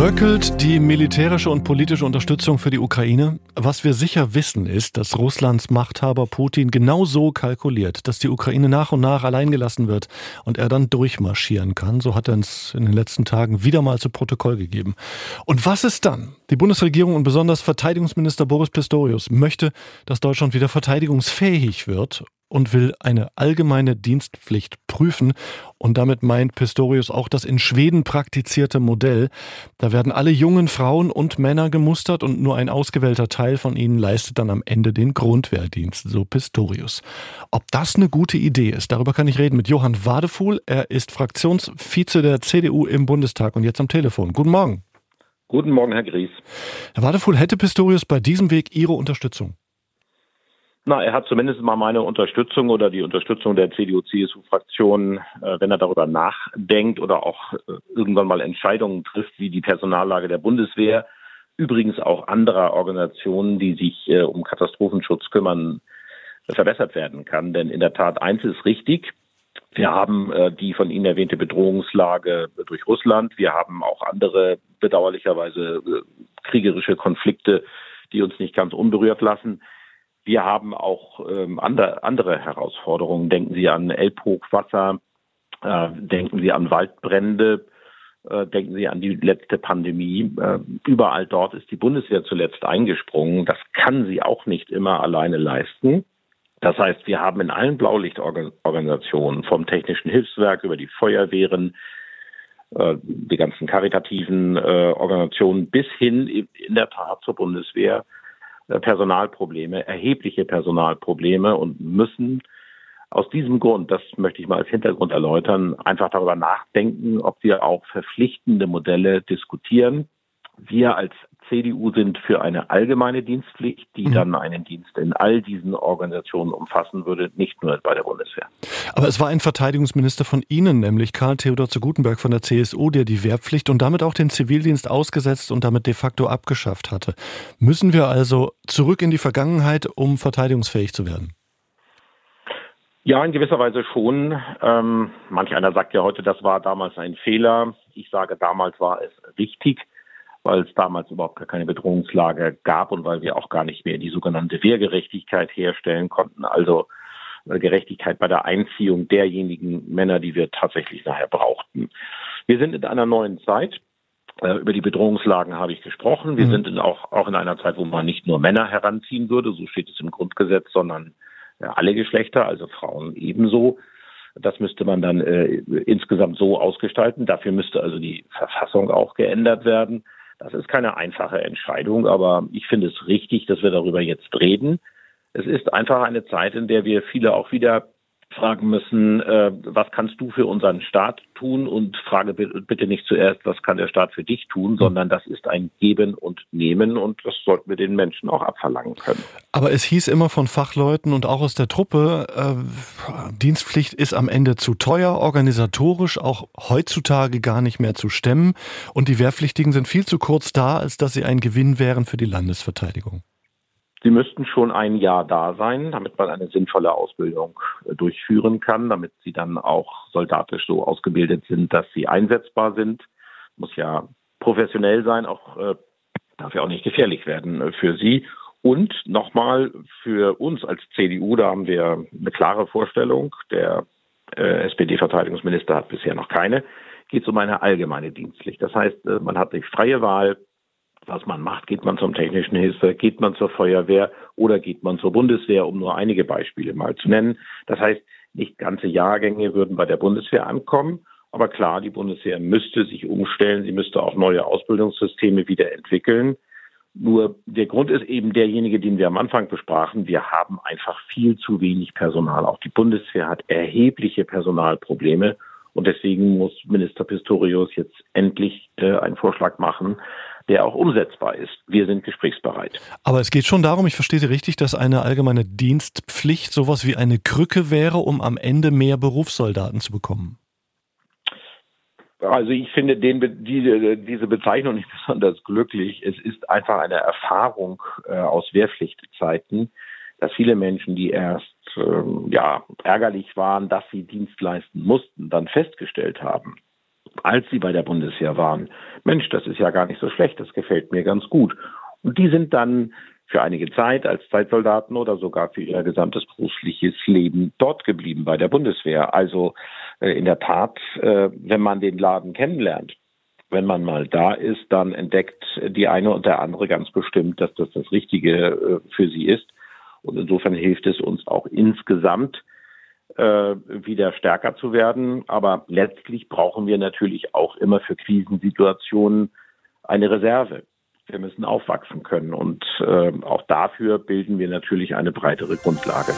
Bröckelt die militärische und politische Unterstützung für die Ukraine? Was wir sicher wissen, ist, dass Russlands Machthaber Putin genau so kalkuliert, dass die Ukraine nach und nach allein gelassen wird und er dann durchmarschieren kann. So hat er uns in den letzten Tagen wieder mal zu Protokoll gegeben. Und was ist dann? Die Bundesregierung und besonders Verteidigungsminister Boris Pistorius möchte, dass Deutschland wieder verteidigungsfähig wird und will eine allgemeine Dienstpflicht prüfen. Und damit meint Pistorius auch das in Schweden praktizierte Modell. Da werden alle jungen Frauen und Männer gemustert und nur ein ausgewählter Teil von ihnen leistet dann am Ende den Grundwehrdienst, so Pistorius. Ob das eine gute Idee ist, darüber kann ich reden mit Johann Wadefuhl. Er ist Fraktionsvize der CDU im Bundestag und jetzt am Telefon. Guten Morgen. Guten Morgen, Herr Gries. Herr Wadefuhl, hätte Pistorius bei diesem Weg Ihre Unterstützung? Na, er hat zumindest mal meine Unterstützung oder die Unterstützung der CDU-CSU-Fraktion, äh, wenn er darüber nachdenkt oder auch äh, irgendwann mal Entscheidungen trifft, wie die Personallage der Bundeswehr, übrigens auch anderer Organisationen, die sich äh, um Katastrophenschutz kümmern, verbessert werden kann. Denn in der Tat, eins ist richtig. Wir haben äh, die von Ihnen erwähnte Bedrohungslage durch Russland. Wir haben auch andere bedauerlicherweise äh, kriegerische Konflikte, die uns nicht ganz unberührt lassen. Wir haben auch ähm, andere, andere Herausforderungen. Denken Sie an Elbhochwasser, äh, denken Sie an Waldbrände, äh, denken Sie an die letzte Pandemie. Äh, überall dort ist die Bundeswehr zuletzt eingesprungen. Das kann sie auch nicht immer alleine leisten. Das heißt, wir haben in allen Blaulichtorganisationen, vom Technischen Hilfswerk über die Feuerwehren, äh, die ganzen karitativen äh, Organisationen bis hin in der Tat zur Bundeswehr, Personalprobleme, erhebliche Personalprobleme und müssen aus diesem Grund, das möchte ich mal als Hintergrund erläutern, einfach darüber nachdenken, ob wir auch verpflichtende Modelle diskutieren. Wir als CDU sind für eine allgemeine Dienstpflicht, die mhm. dann einen Dienst in all diesen Organisationen umfassen würde, nicht nur bei der Bundeswehr. Aber es war ein Verteidigungsminister von Ihnen, nämlich Karl Theodor zu Gutenberg von der CSU, der die Wehrpflicht und damit auch den Zivildienst ausgesetzt und damit de facto abgeschafft hatte. Müssen wir also zurück in die Vergangenheit, um verteidigungsfähig zu werden? Ja, in gewisser Weise schon. Ähm, manch einer sagt ja heute, das war damals ein Fehler. Ich sage, damals war es richtig weil es damals überhaupt gar keine Bedrohungslage gab und weil wir auch gar nicht mehr die sogenannte Wehrgerechtigkeit herstellen konnten, also äh, Gerechtigkeit bei der Einziehung derjenigen Männer, die wir tatsächlich nachher brauchten. Wir sind in einer neuen Zeit. Äh, über die Bedrohungslagen habe ich gesprochen. Wir mhm. sind in auch, auch in einer Zeit, wo man nicht nur Männer heranziehen würde, so steht es im Grundgesetz, sondern alle Geschlechter, also Frauen ebenso. Das müsste man dann äh, insgesamt so ausgestalten. Dafür müsste also die Verfassung auch geändert werden. Das ist keine einfache Entscheidung, aber ich finde es richtig, dass wir darüber jetzt reden. Es ist einfach eine Zeit, in der wir viele auch wieder fragen müssen, äh, was kannst du für unseren Staat tun? Und frage bitte nicht zuerst, was kann der Staat für dich tun, sondern das ist ein Geben und Nehmen und das sollten wir den Menschen auch abverlangen können. Aber es hieß immer von Fachleuten und auch aus der Truppe, äh, Dienstpflicht ist am Ende zu teuer, organisatorisch auch heutzutage gar nicht mehr zu stemmen und die Wehrpflichtigen sind viel zu kurz da, als dass sie ein Gewinn wären für die Landesverteidigung. Sie müssten schon ein Jahr da sein, damit man eine sinnvolle Ausbildung äh, durchführen kann, damit sie dann auch soldatisch so ausgebildet sind, dass sie einsetzbar sind. Muss ja professionell sein, auch äh, darf ja auch nicht gefährlich werden äh, für sie. Und nochmal für uns als CDU, da haben wir eine klare Vorstellung. Der äh, SPD-Verteidigungsminister hat bisher noch keine. Geht es um eine allgemeine Dienstpflicht. Das heißt, äh, man hat die freie Wahl, was man macht. Geht man zum technischen Hilfe, geht man zur Feuerwehr oder geht man zur Bundeswehr, um nur einige Beispiele mal zu nennen. Das heißt, nicht ganze Jahrgänge würden bei der Bundeswehr ankommen. Aber klar, die Bundeswehr müsste sich umstellen. Sie müsste auch neue Ausbildungssysteme wieder entwickeln. Nur der Grund ist eben derjenige, den wir am Anfang besprachen. Wir haben einfach viel zu wenig Personal. Auch die Bundeswehr hat erhebliche Personalprobleme. Und deswegen muss Minister Pistorius jetzt endlich äh, einen Vorschlag machen, der auch umsetzbar ist. Wir sind gesprächsbereit. Aber es geht schon darum, ich verstehe Sie richtig, dass eine allgemeine Dienstpflicht sowas wie eine Krücke wäre, um am Ende mehr Berufssoldaten zu bekommen. Also ich finde den, die, diese Bezeichnung nicht besonders glücklich. Es ist einfach eine Erfahrung äh, aus Wehrpflichtzeiten, dass viele Menschen, die erst ähm, ja ärgerlich waren, dass sie Dienst leisten mussten, dann festgestellt haben, als sie bei der Bundeswehr waren, Mensch, das ist ja gar nicht so schlecht, das gefällt mir ganz gut. Und die sind dann für einige Zeit als Zeitsoldaten oder sogar für ihr gesamtes berufliches Leben dort geblieben bei der Bundeswehr. Also äh, in der Tat, äh, wenn man den Laden kennenlernt, wenn man mal da ist, dann entdeckt die eine und der andere ganz bestimmt, dass das das Richtige äh, für sie ist. Und insofern hilft es uns auch insgesamt, wieder stärker zu werden. Aber letztlich brauchen wir natürlich auch immer für Krisensituationen eine Reserve. Wir müssen aufwachsen können und äh, auch dafür bilden wir natürlich eine breitere Grundlage.